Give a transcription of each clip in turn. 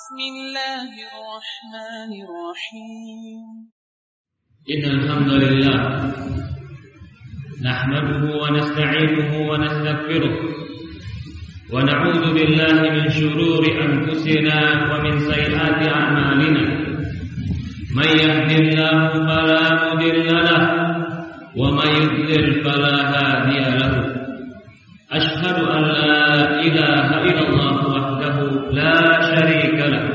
بسم الله الرحمن الرحيم. إن الحمد لله نحمده ونستعينه ونستغفره ونعوذ بالله من شرور أنفسنا ومن سيئات أعمالنا. من يهد الله فلا مضل له ومن يضلل فلا هادي له. أشهد أن لا إله إلا الله وحده لا شريك له.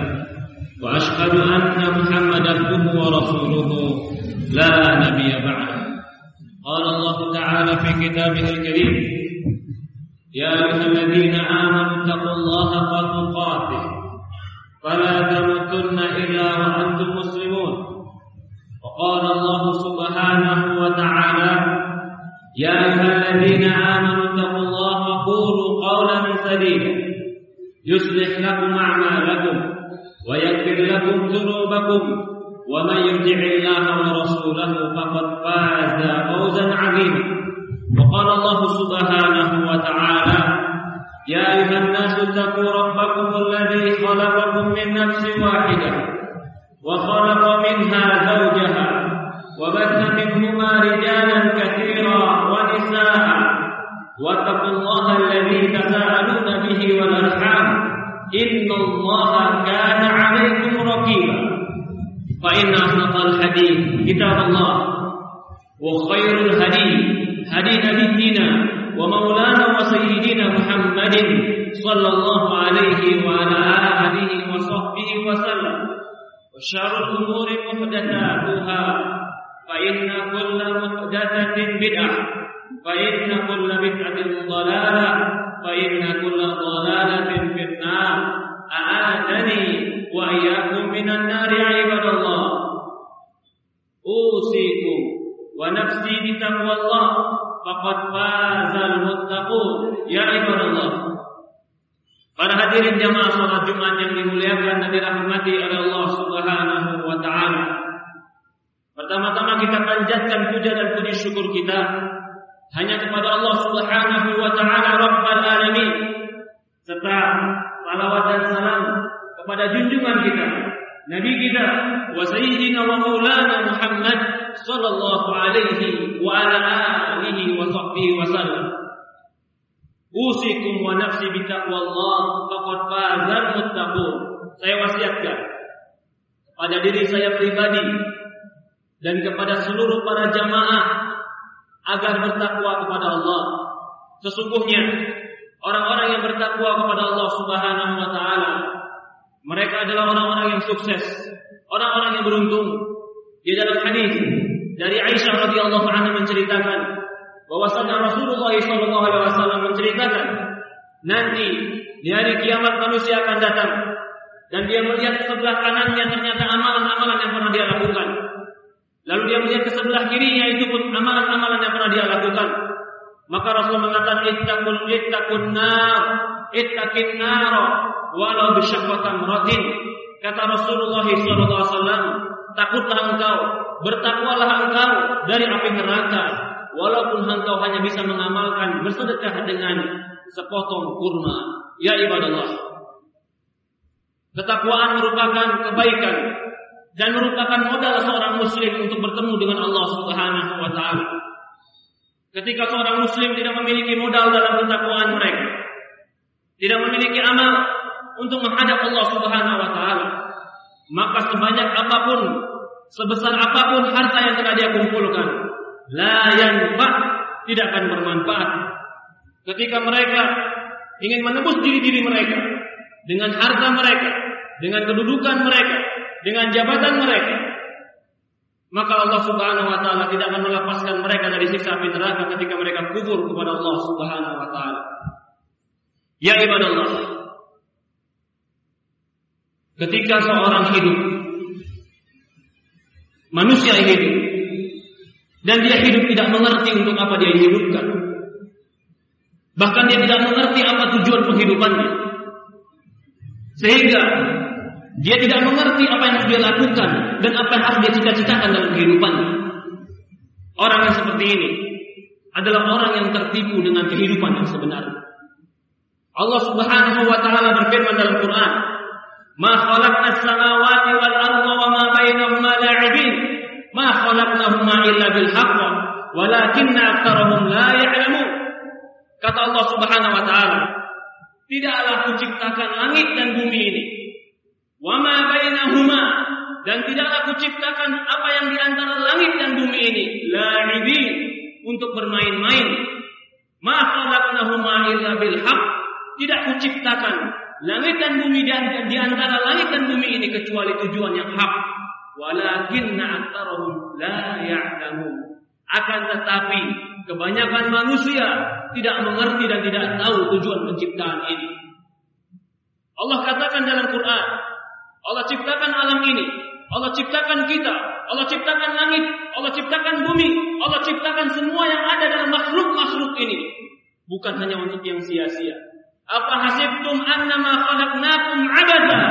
وأشهد أن محمدا عبده ورسوله لا نبي بعده. قال الله تعالى في كتابه الكريم يا أيها الذين آمنوا اتقوا الله حق تقاته فلا تموتن إلا وأنتم مسلمون. وقال الله سبحانه وتعالى يا أيها الذين آمنوا اتقوا الله وقولوا قولا سديدا. يصلح لكم أعمالكم ويغفر لكم ذنوبكم. ومن يطع الله ورسوله فقد فاز فوزا عظيما. وقال الله سبحانه وتعالى يا أيها الناس اتقوا ربكم الذي خلقكم من نفس واحدة وخلق منها زوجها وبث منهما رجالا واتقوا الله الذي تساءلون به والأرحام إن الله كان عليكم رقيبا. فإن أصدق الحديث كتاب الله وخير الهدي هدي نبينا ومولانا وسيدنا محمد صلى الله عليه وعلى آله وصحبه وسلم. وشر الأمور محدثاتها فإن كل محدثة بدعة. فإن كل بدعة ضلالة فإن كل ضلالة في النار أعاذني وإياكم من النار عباد الله أوصيكم ونفسي بتقوى الله فقد فاز المتقون يا عباد الله Para hadirin jamaah salat Jumat yang dimuliakan dan dirahmati oleh Allah Subhanahu wa taala. Pertama-tama kita panjatkan puja dan puji syukur kita hanya kepada Allah Subhanahu wa taala Rabbul alamin. Serta salawat dan salam kepada junjungan kita Nabi kita wa sayyidina wa maulana Muhammad sallallahu alaihi wa ala alihi wa sahbihi wa sallam. Usikum wa nafsi bitaqwallah faqad fazal muttaqun. Saya wasiatkan pada diri saya pribadi dan kepada seluruh para jamaah agar bertakwa kepada Allah. Sesungguhnya orang-orang yang bertakwa kepada Allah Subhanahu wa taala mereka adalah orang-orang yang sukses, orang-orang yang beruntung. Di dalam hadis dari Aisyah radhiyallahu anha menceritakan bahwasanya Rasulullah sallallahu alaihi wasallam menceritakan nanti di hari kiamat manusia akan datang dan dia melihat sebelah kanannya ternyata amalan-amalan yang pernah dia lakukan. Lalu dia melihat ke sebelah kirinya itu pun amalan-amalan yang pernah dia lakukan. Maka Rasul mengatakan ittaqul ittaqun nar, ittaqin nar walau bisyaqqatin ratin. Kata Rasulullah wasallam, takutlah engkau, bertakwalah engkau dari api neraka, walaupun engkau hanya bisa mengamalkan bersedekah dengan sepotong kurma. Ya ibadallah. Ketakwaan merupakan kebaikan dan merupakan modal seorang muslim untuk bertemu dengan Allah Subhanahu wa taala. Ketika seorang muslim tidak memiliki modal dalam ketakwaan mereka, tidak memiliki amal untuk menghadap Allah Subhanahu wa taala, maka sebanyak apa pun, sebesar apa pun harta yang telah dia kumpulkan, la yanfa tidak akan bermanfaat. Ketika mereka ingin menembus diri-diri mereka dengan harta mereka, dengan kedudukan mereka, dengan jabatan mereka, maka Allah Subhanahu wa taala tidak akan melepaskan mereka dari siksa api neraka ketika mereka kubur kepada Allah Subhanahu wa taala. Ya ibadallah. Ketika seorang hidup manusia hidup dan dia hidup tidak mengerti untuk apa dia hidupkan. Bahkan dia tidak mengerti apa tujuan penghidupannya. Sehingga dia tidak mengerti apa yang harus dia lakukan dan apa yang harus dia cita-citakan dalam kehidupannya. Orang yang seperti ini adalah orang yang tertipu dengan kehidupan yang sebenarnya. Allah Subhanahu wa taala berfirman dalam Quran, Ma khalaqna as-samawati wal arda wa ma bainahuma la'ibin. Ma khalaqnahuma illa bil haqq, walakinna aktsarahum la ya'lamun. Kata Allah Subhanahu wa taala, tidaklah kuciptakan langit dan bumi ini. Wa ma bainahuma dan tidaklah kuciptakan apa yang di antara langit dan bumi ini la'ibin untuk bermain-main. Ma khalaqnahuma illa bil haqq. Tidak kuciptakan langit dan bumi dan di antara langit dan bumi ini kecuali tujuan yang hak. Walakinna aktsarahum la ya'lamun. Akan tetapi kebanyakan manusia tidak mengerti dan tidak tahu tujuan penciptaan ini. Allah katakan dalam Quran, Allah ciptakan alam ini, Allah ciptakan kita, Allah ciptakan langit, Allah ciptakan bumi, Allah ciptakan semua yang ada dalam makhluk-makhluk ini. Bukan hanya untuk yang sia-sia, apa hasibtum annama khalaqnakum abada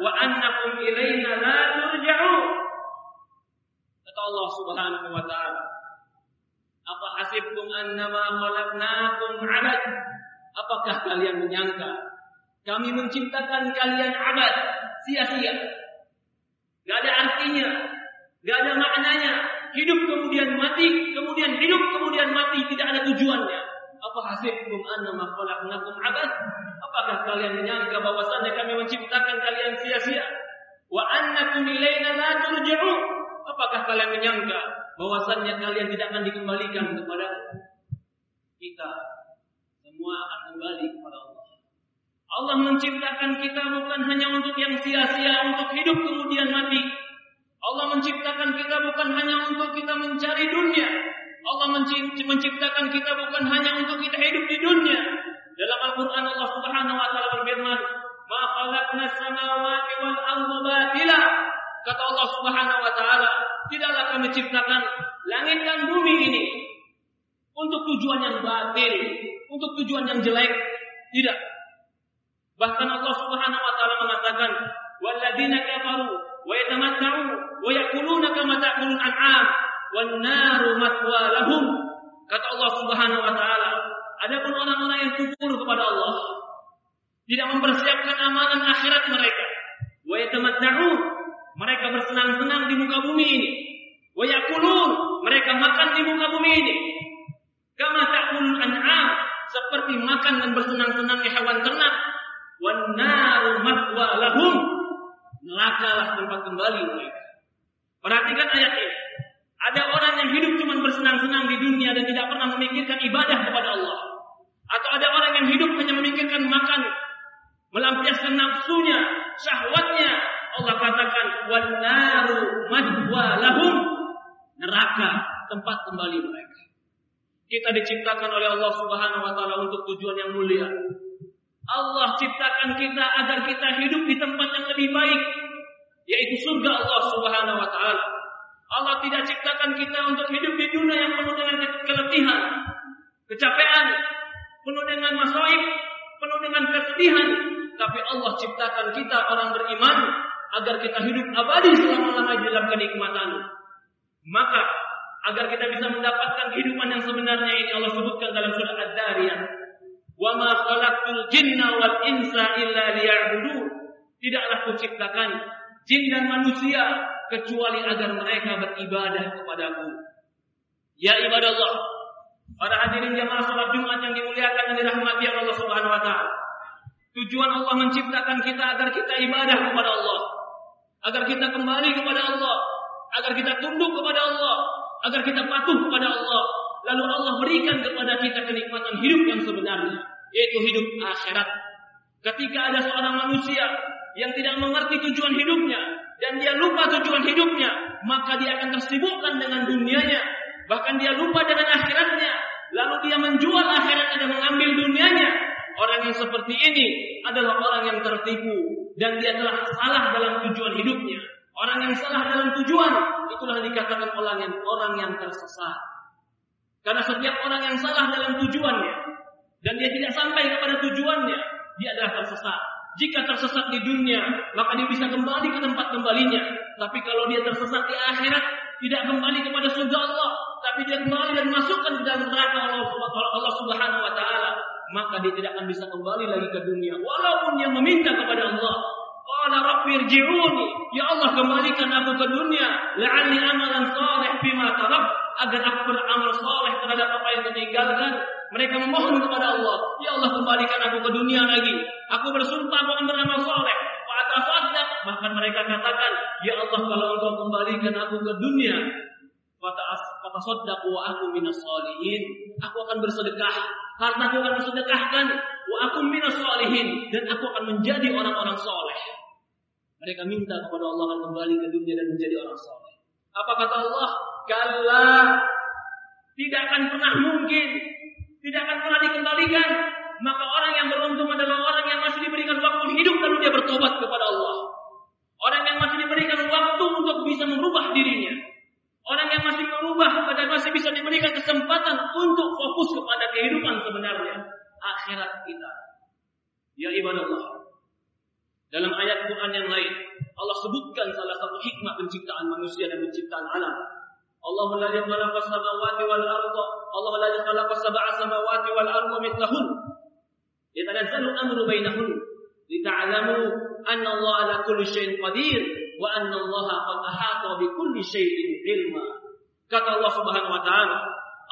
wa annakum ilaina la turja'un? Kata Allah Subhanahu wa taala. Apa hasibtum annama khalaqnakum abad? Apakah kalian menyangka kami menciptakan kalian abad sia-sia? Gak ada artinya, gak ada maknanya. Hidup kemudian mati, kemudian hidup kemudian mati, tidak ada tujuannya. Apa hasibkum annama khalaqnakum abad? Apakah kalian menyangka bahwasanya kami menciptakan kalian sia-sia? Wa annakum ilaina la turja'un? Apakah kalian menyangka bahwasanya kalian tidak akan dikembalikan kepada kita? Semua akan kembali kepada Allah. Allah menciptakan kita bukan hanya untuk yang sia-sia, untuk hidup kemudian mati. Allah menciptakan kita bukan hanya untuk kita mencari dunia, Allah menciptakan kita bukan hanya untuk kita hidup di dunia. Dalam Al-Quran Allah Subhanahu wa taala berfirman, "Ma khalaqna samawati wal arda batila." Kata Allah Subhanahu wa taala, tidaklah kami ciptakan langit dan bumi ini untuk tujuan yang batil, untuk tujuan yang jelek. Tidak. Bahkan Allah Subhanahu wa taala mengatakan, "Walladzina kafaru wa yatamatta'u wa ya'kuluna kama ta'kulun an'am wan naru matwa lahum. Kata Allah Subhanahu wa taala, adapun orang-orang yang kufur kepada Allah, tidak mempersiapkan amalan akhirat mereka, wa yatamatta'un, mereka bersenang-senang di muka bumi ini. Wa yakulun, mereka makan di muka bumi ini. Kama ta'kulun an'am, seperti makan dan bersenang-senang di hewan ternak. Wan naru matwa lahum, neraka tempat kembali mereka. Perhatikan ayat ini. Ada orang yang hidup cuma bersenang-senang di dunia dan tidak pernah memikirkan ibadah kepada Allah. Atau ada orang yang hidup hanya memikirkan makan, melampiaskan nafsunya, syahwatnya. Allah katakan, "Wan naru lahum." Neraka tempat kembali mereka. Kita diciptakan oleh Allah Subhanahu wa taala untuk tujuan yang mulia. Allah ciptakan kita agar kita hidup di tempat yang lebih baik, yaitu surga Allah Subhanahu wa taala. Allah tidak ciptakan kita untuk hidup di dunia yang penuh dengan keletihan, kecapean, penuh dengan masaib, penuh dengan kesedihan. Tapi Allah ciptakan kita orang beriman agar kita hidup abadi selama-lamanya dalam kenikmatan. Maka agar kita bisa mendapatkan kehidupan yang sebenarnya ini Allah sebutkan dalam surah Ad-Dariyah. Wa ma khalaqtul jinna wal insa illa liya'budun. Tidaklah kuciptakan jin dan manusia kecuali agar mereka beribadah kepadaku. Ya ibadah Allah, para hadirin jamaah salat Jumat yang dimuliakan dan dirahmati Allah Subhanahu wa taala. Tujuan Allah menciptakan kita agar kita ibadah kepada Allah, agar kita kembali kepada Allah, agar kita tunduk kepada Allah, agar kita patuh kepada Allah. Lalu Allah berikan kepada kita kenikmatan hidup yang sebenarnya, yaitu hidup akhirat. Ketika ada seorang manusia yang tidak mengerti tujuan hidupnya dan dia lupa tujuan hidupnya, maka dia akan tersibukkan dengan dunianya, bahkan dia lupa dengan akhiratnya. Lalu dia menjual akhiratnya dan mengambil dunianya. Orang yang seperti ini adalah orang yang tertipu dan dia telah salah dalam tujuan hidupnya. Orang yang salah dalam tujuan itulah dikatakan orang yang orang yang tersesat. Karena setiap orang yang salah dalam tujuannya dan dia tidak sampai kepada tujuannya, dia adalah tersesat. Jika tersesat di dunia, maka dia bisa kembali ke tempat kembalinya. Tapi kalau dia tersesat di akhirat, tidak kembali kepada surga Allah, tapi dia kembali dan masukkan ke dalam neraka Allah, Allah Subhanahu wa taala, maka dia tidak akan bisa kembali lagi ke dunia walaupun dia meminta kepada Allah. Qala rabbi irji'uni. Ya Allah kembalikan aku ke dunia. La'alli amalan salih bima. Agar aku beramal saleh terhadap apa yang kutinggalkan. Mereka memohon kepada Allah. Ya Allah kembalikan aku ke dunia lagi. Aku bersumpah aku akan beramal saleh. Fa'atasaddaq. Bahkan mereka katakan. Ya Allah kalau engkau kembalikan aku ke dunia. Fatasaddaq wa aku minas salihin. Aku akan bersedekah. Harta aku akan bersedekahkan. Wa aku minas salihin. Dan aku akan menjadi orang-orang soleh. Mereka minta kepada Allah akan kembali ke dunia dan menjadi orang soleh. Apa kata Allah? Kalla tidak akan pernah mungkin, tidak akan pernah dikembalikan. Maka orang yang beruntung adalah orang yang masih diberikan waktu hidup lalu dia bertobat kepada Allah. Orang yang masih diberikan waktu untuk bisa merubah dirinya. Orang yang masih merubah dan masih bisa diberikan kesempatan untuk fokus kepada kehidupan sebenarnya. Akhirat kita. Ya ibadah Allah. Dalam ayat Quran yang lain, Allah sebutkan salah satu hikmah penciptaan manusia dan penciptaan alam. Allahu la khalaqa samawati wal arda. Allah la khalaqa sab'a samawati wal arda mithlahun. Yatanazzalu amru bainahun lita'lamu anna Allah ala kulli syai'in qadir wa anna Allah qad ahata bi kulli syai'in ilma. Kata Allah Subhanahu wa taala,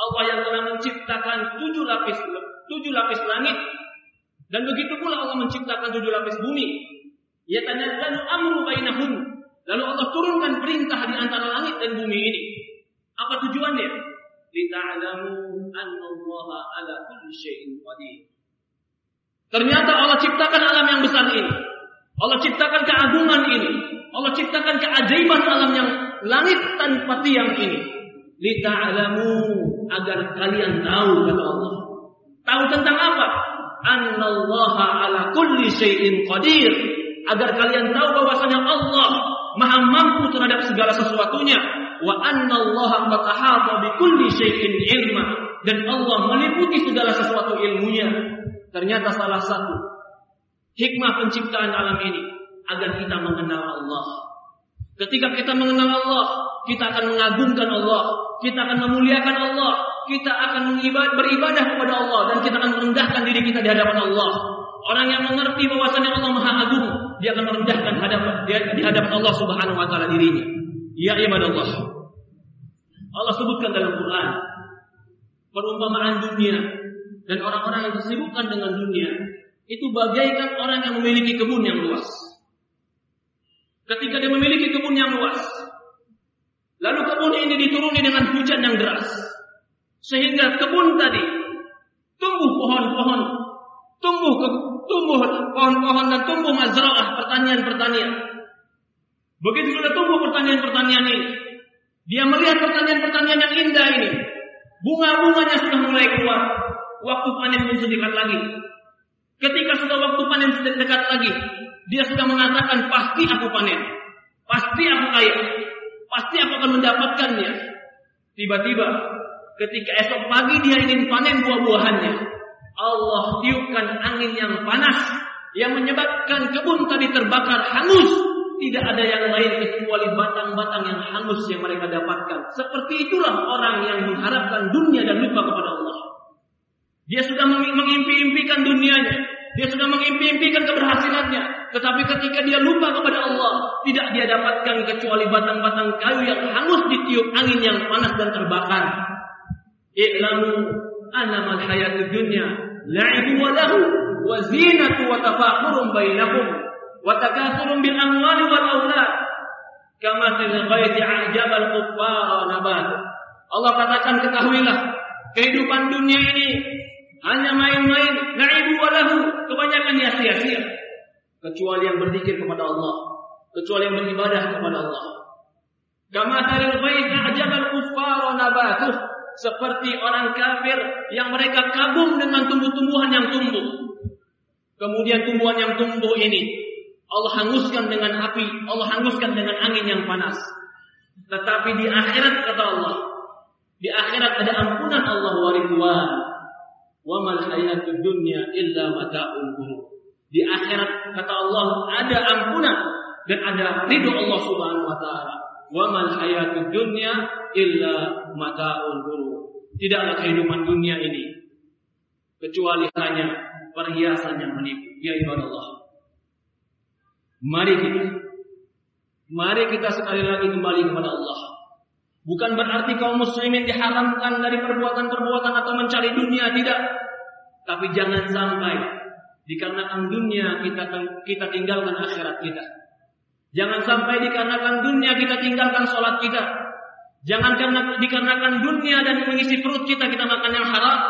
Allah yang telah menciptakan tujuh lapis tujuh lapis langit dan begitu pula Allah menciptakan tujuh lapis bumi. Yatanazzalu amru bainahun. Lalu Allah turunkan perintah di antara langit dan bumi ini. Apa tujuannya? Lita'lamu anna Allah ala kulli syai'in qadir. Ternyata Allah ciptakan alam yang besar ini. Allah ciptakan keagungan ini. Allah ciptakan keajaiban alam yang langit tanpa tiang ini. Lita'lamu agar kalian tahu kata Allah. Tahu tentang apa? Annallaha ala kulli syai'in qadir. Agar kalian tahu bahwasanya Allah Maha mampu terhadap segala sesuatunya. Wa annallaha qad ahata bi kulli syai'in ilma. Dan Allah meliputi segala sesuatu ilmunya. Ternyata salah satu hikmah penciptaan alam ini agar kita mengenal Allah. Ketika kita mengenal Allah, kita akan mengagungkan Allah, kita akan memuliakan Allah, kita akan beribadah kepada Allah dan kita akan merendahkan diri kita di hadapan Allah. Orang yang mengerti bahwasanya Allah Maha Agung, dia akan merendahkan hadapan di hadapan Allah Subhanahu wa taala dirinya. Ya ibadallah. Allah sebutkan dalam Quran perumpamaan dunia dan orang-orang yang tersibukkan dengan dunia itu bagaikan orang yang memiliki kebun yang luas. Ketika dia memiliki kebun yang luas, lalu kebun ini dituruni dengan hujan yang deras, sehingga kebun tadi tumbuh pohon-pohon, tumbuh tumbuh pohon-pohon dan tumbuh mazraah pertanian-pertanian. Begitu sudah tumbuh pertanian-pertanian ini, dia melihat pertanian-pertanian yang indah ini, bunga-bunganya sudah mulai keluar, waktu panen pun sedekat lagi. Ketika sudah waktu panen sedekat lagi, dia sudah mengatakan pasti aku panen, pasti aku kaya, pasti aku akan mendapatkannya. Tiba-tiba ketika esok pagi dia ingin panen buah-buahannya, Allah tiupkan angin yang panas yang menyebabkan kebun tadi terbakar hangus. Tidak ada yang lain kecuali batang-batang yang hangus yang mereka dapatkan. Seperti itulah orang yang mengharapkan dunia dan lupa kepada Allah. Dia sudah mengimpi-impikan dunianya. Dia sudah mengimpi-impikan keberhasilannya. Tetapi ketika dia lupa kepada Allah, tidak dia dapatkan kecuali batang-batang kayu yang hangus ditiup angin yang panas dan terbakar. I'lamu annamal hayatud dunya la'ibu wa lahu wa zinatu wa tafakhurun bainakum wa takathurun bil amwali wal aulad kama fil ghaiti a'jaba al kuffara nabat. Allah katakan ketahuilah kehidupan dunia ini hanya main-main, na'ibu walahu, kebanyakan ya sia-sia. Kecuali yang berzikir kepada Allah, kecuali yang beribadah kepada Allah. Kama taril bait ajabal kuffar nabatuh, seperti orang kafir yang mereka kagum dengan tumbuh-tumbuhan yang tumbuh. Kemudian tumbuhan yang tumbuh ini Allah hanguskan dengan api, Allah hanguskan dengan angin yang panas. Tetapi di akhirat kata Allah, di akhirat ada ampunan Allah wa ridwan wa mal hayatud dunya illa mata'ul. Di akhirat kata Allah ada ampunan dan ada ridho Allah Subhanahu wa taala. Wa mal hayatud dunya illa mata'ul ghurur. Tidaklah kehidupan dunia ini kecuali hanya perhiasan yang menipu. Ya ibadah Allah. Mari kita Mari kita sekali lagi kembali kepada Allah. Bukan berarti kaum muslimin diharamkan dari perbuatan-perbuatan atau mencari dunia, tidak. Tapi jangan sampai dikarenakan dunia kita kita tinggalkan akhirat kita. Jangan sampai dikarenakan dunia kita tinggalkan sholat kita. Jangan karena dikarenakan dunia dan mengisi perut kita kita makan yang haram.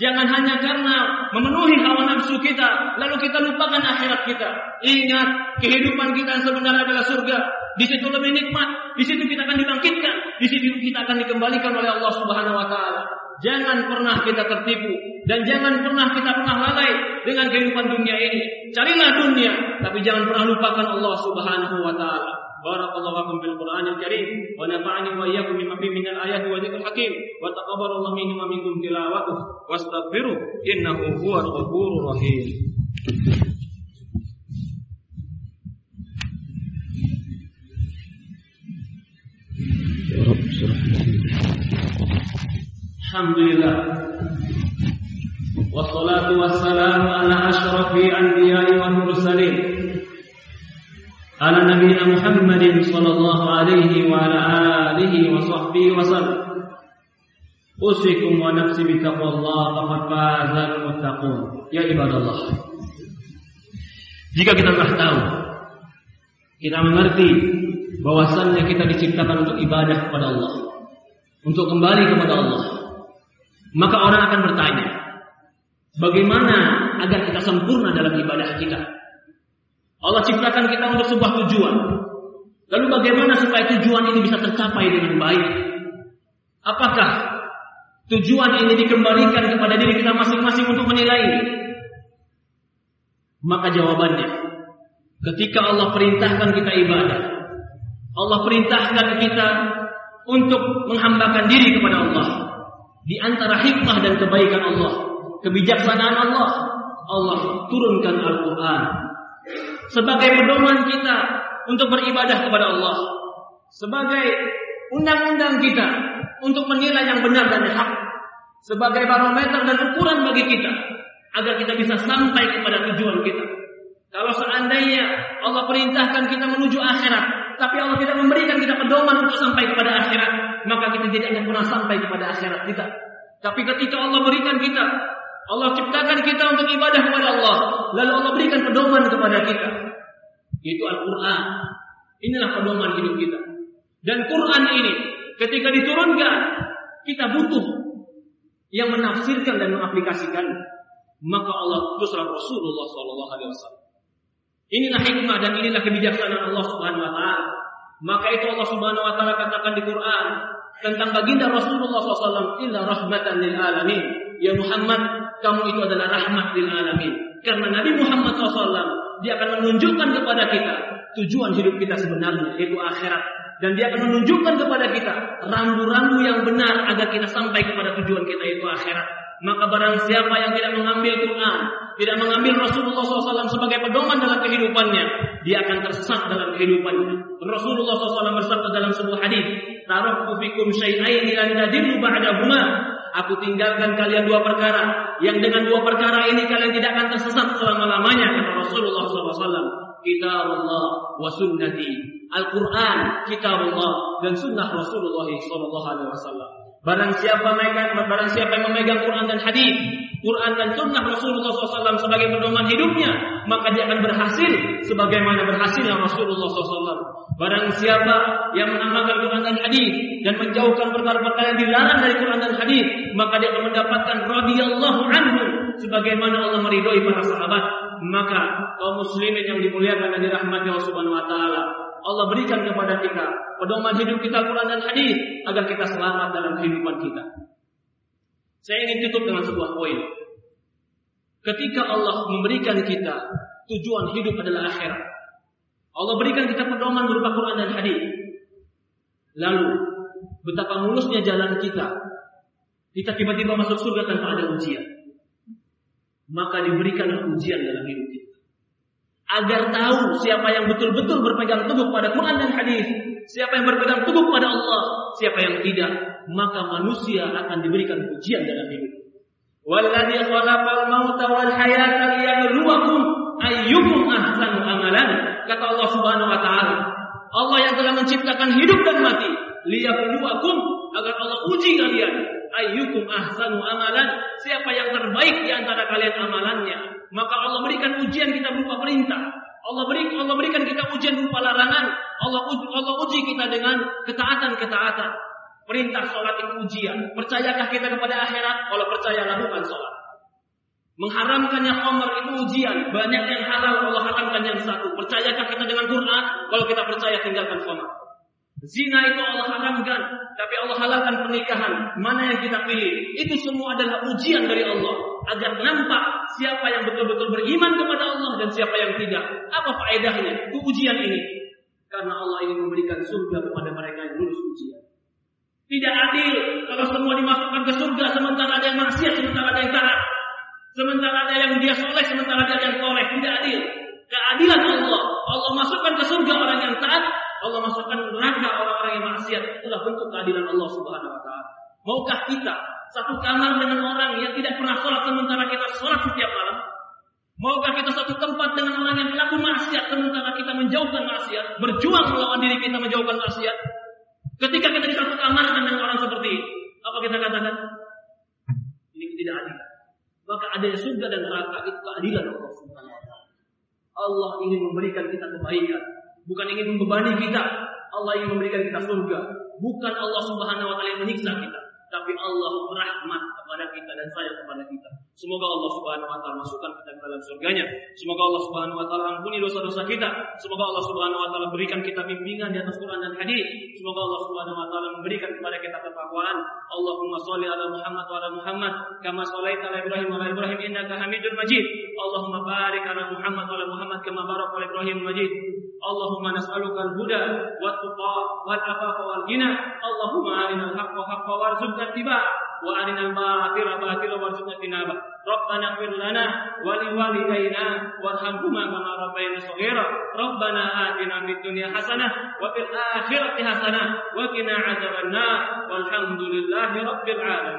Jangan hanya karena memenuhi hawa nafsu kita, lalu kita lupakan akhirat kita. Ingat, kehidupan kita yang sebenarnya adalah surga. Di situ lebih nikmat, di situ kita akan dibangkitkan, di situ kita akan dikembalikan oleh Allah Subhanahu wa taala. Jangan pernah kita tertipu dan jangan pernah kita pernah lalai dengan kehidupan dunia ini. Carilah dunia, tapi jangan pernah lupakan Allah Subhanahu wa taala. Barakallahu lakum fil Qur'an al-Karim wa nafa'ani wa iyyakum bima fihi minal ayati wa Al-Hakim, wa taqabbalallahu minni wa minkum tilawatuh wastaghfiru innahu huwal ghafurur rahim. Alhamdulillah. Wassalatu wassalamu ala ashrafi anbiya wa mursalin. Ala nabiyyina Muhammadin sallallahu alaihi wa ala alihi wa sahbihi wa sallam. Usikum wa nafsi bi taqwallah faqad faza muttaqun. Ya ibadallah. Jika kita telah tahu, kita mengerti bahwasannya kita diciptakan untuk ibadah kepada Allah, untuk kembali kepada Allah, maka orang akan bertanya, bagaimana agar kita sempurna dalam ibadah kita? Allah ciptakan kita untuk sebuah tujuan. Lalu bagaimana supaya tujuan ini bisa tercapai dengan baik? Apakah tujuan ini dikembalikan kepada diri kita masing-masing untuk menilai? Maka jawabannya, ketika Allah perintahkan kita ibadah, Allah perintahkan kita untuk menghambakan diri kepada Allah. Di antara hikmah dan kebaikan Allah, kebijaksanaan Allah, Allah turunkan Al-Quran. Sebagai pedoman kita untuk beribadah kepada Allah, sebagai undang-undang kita untuk menilai yang benar dan hak, sebagai barometer dan ukuran bagi kita agar kita bisa sampai kepada tujuan kita. Kalau seandainya Allah perintahkan kita menuju akhirat, tapi Allah tidak memberikan kita pedoman untuk sampai kepada akhirat, maka kita tidak akan pernah sampai kepada akhirat kita. Tapi ketika Allah berikan kita, Allah ciptakan kita untuk ibadah kepada Allah, lalu Allah berikan pedoman kepada kita, yaitu Al-Quran. Inilah pedoman hidup kita. Dan Quran ini, ketika diturunkan, kita butuh yang menafsirkan dan mengaplikasikan. Maka Allah utuslah Rasulullah Sallallahu Alaihi Wasallam. Inilah hikmah dan inilah kebijaksanaan Allah Subhanahu Wa Taala. Maka itu Allah Subhanahu Wa Taala katakan di Quran tentang baginda Rasulullah SAW illa rahmatan lil alamin. Ya Muhammad, kamu itu adalah rahmat lil alamin. Karena Nabi Muhammad SAW dia akan menunjukkan kepada kita tujuan hidup kita sebenarnya yaitu akhirat dan dia akan menunjukkan kepada kita rambu-rambu yang benar agar kita sampai kepada tujuan kita yaitu akhirat. Maka barang siapa yang tidak mengambil Quran, tidak mengambil Rasulullah SAW sebagai pedoman dalam kehidupannya, dia akan tersesat dalam kehidupannya. Rasulullah SAW bersabda dalam sebuah hadis, "Taraktu fikum syai'aini lan tadillu ba'dahuma." Aku tinggalkan kalian dua perkara yang dengan dua perkara ini kalian tidak akan tersesat selama-lamanya kata Rasulullah SAW. Kitabullah wa sunnati. Al-Quran, kitabullah dan sunnah Rasulullah SAW. Barang siapa memegang, barang siapa yang memegang Quran dan hadis, Quran dan sunnah Rasulullah SAW sebagai pedoman hidupnya, maka dia akan berhasil sebagaimana berhasilnya Rasulullah SAW. Barang siapa yang mengamalkan Quran dan hadis dan menjauhkan perkara-perkara yang dilarang dari Quran dan hadis, maka dia akan mendapatkan radhiyallahu anhu sebagaimana Allah meridhoi para sahabat. Maka kaum muslimin yang dimuliakan dan dirahmati Allah Subhanahu wa taala, Allah berikan kepada kita pedoman hidup kita Quran dan hadis agar kita selamat dalam kehidupan kita. Saya ingin tutup dengan sebuah poin. Ketika Allah memberikan kita tujuan hidup adalah akhirat. Allah berikan kita pedoman berupa Quran dan hadis. Lalu betapa mulusnya jalan kita. Kita tiba-tiba masuk surga tanpa ada ujian. Maka diberikan ujian dalam hidup kita agar tahu siapa yang betul-betul berpegang teguh pada Quran dan hadis, siapa yang berpegang teguh pada Allah, siapa yang tidak, maka manusia akan diberikan ujian dalam hidup. Walladzi khalaqal mauta wal hayata liyabluwakum ayyukum ahsanu amalan. Kata menciptakan hidup dan mati liyabluwakum agar Allah uji kalian ayyukum ahsanu amalan siapa yang terbaik di antara kalian amalannya maka Allah berikan ujian kita berupa perintah Allah beri Allah berikan kita ujian berupa larangan Allah uji, Allah uji kita dengan ketaatan-ketaatan perintah sholat itu ujian percayakah kita kepada akhirat kalau percaya lakukan sholat Mengharamkannya khamar itu ujian. Banyak yang halal, Allah haramkan yang satu. Percayakah kita dengan Quran? Kalau kita percaya tinggalkan khamar. Zina itu Allah haramkan, tapi Allah halalkan pernikahan. Mana yang kita pilih? Itu semua adalah ujian dari Allah agar nampak siapa yang betul-betul beriman kepada Allah dan siapa yang tidak. Apa faedahnya? Ujian ini. Karena Allah ingin memberikan surga kepada mereka yang lulus ujian. Tidak adil kalau semua dimasukkan ke surga sementara ada yang maksiat, sementara ada yang taat. Sementara ada yang dia soleh, sementara ada yang soleh. Tidak adil. Keadilan Allah. Allah masukkan ke surga orang yang taat, Allah masukkan neraka orang-orang yang maksiat. Itulah bentuk keadilan Allah Subhanahu wa taala. Maukah kita satu kamar dengan orang yang tidak pernah sholat sementara kita sholat setiap malam? Maukah kita satu tempat dengan orang yang pelaku maksiat sementara kita menjauhkan maksiat, berjuang melawan diri kita menjauhkan maksiat? Ketika kita di satu kamar dengan orang seperti ini, apa kita katakan? Ini tidak adil. Maka adanya surga dan neraka itu keadilan Allah Subhanahu. Allah ingin memberikan kita kebaikan bukan ingin membebani kita. Allah ingin memberikan kita surga. Bukan Allah Subhanahu wa taala yang menyiksa kita, tapi Allah rahmat kepada kita dan sayang kepada kita. Semoga Allah Subhanahu wa taala masukkan kita ke dalam surganya. Semoga Allah Subhanahu wa taala ampuni dosa-dosa kita. Semoga Allah Subhanahu wa taala berikan kita bimbingan di atas Quran dan hadis. Semoga Allah Subhanahu wa taala memberikan kepada kita ketakwaan. Allahumma shalli ala Muhammad wa ala Muhammad kama shallaita ala Ibrahim wa ala Ibrahim innaka Hamidul Majid. Allahumma barik ala Muhammad wa ala Muhammad kama barakta ala Ibrahim Majid. Allahumma nas'aluka al-huda wat tuqa wal afafa wal ghina. Allahumma arina al-haqqa haqqa warzuqna ittiba' wa arina al-batila batila warzuqna tinaba. Rabbana ighfir lana wa li walidayna warhamhuma kama rabbayana shaghira. Rabbana atina fid dunya hasanah wa wa alamin.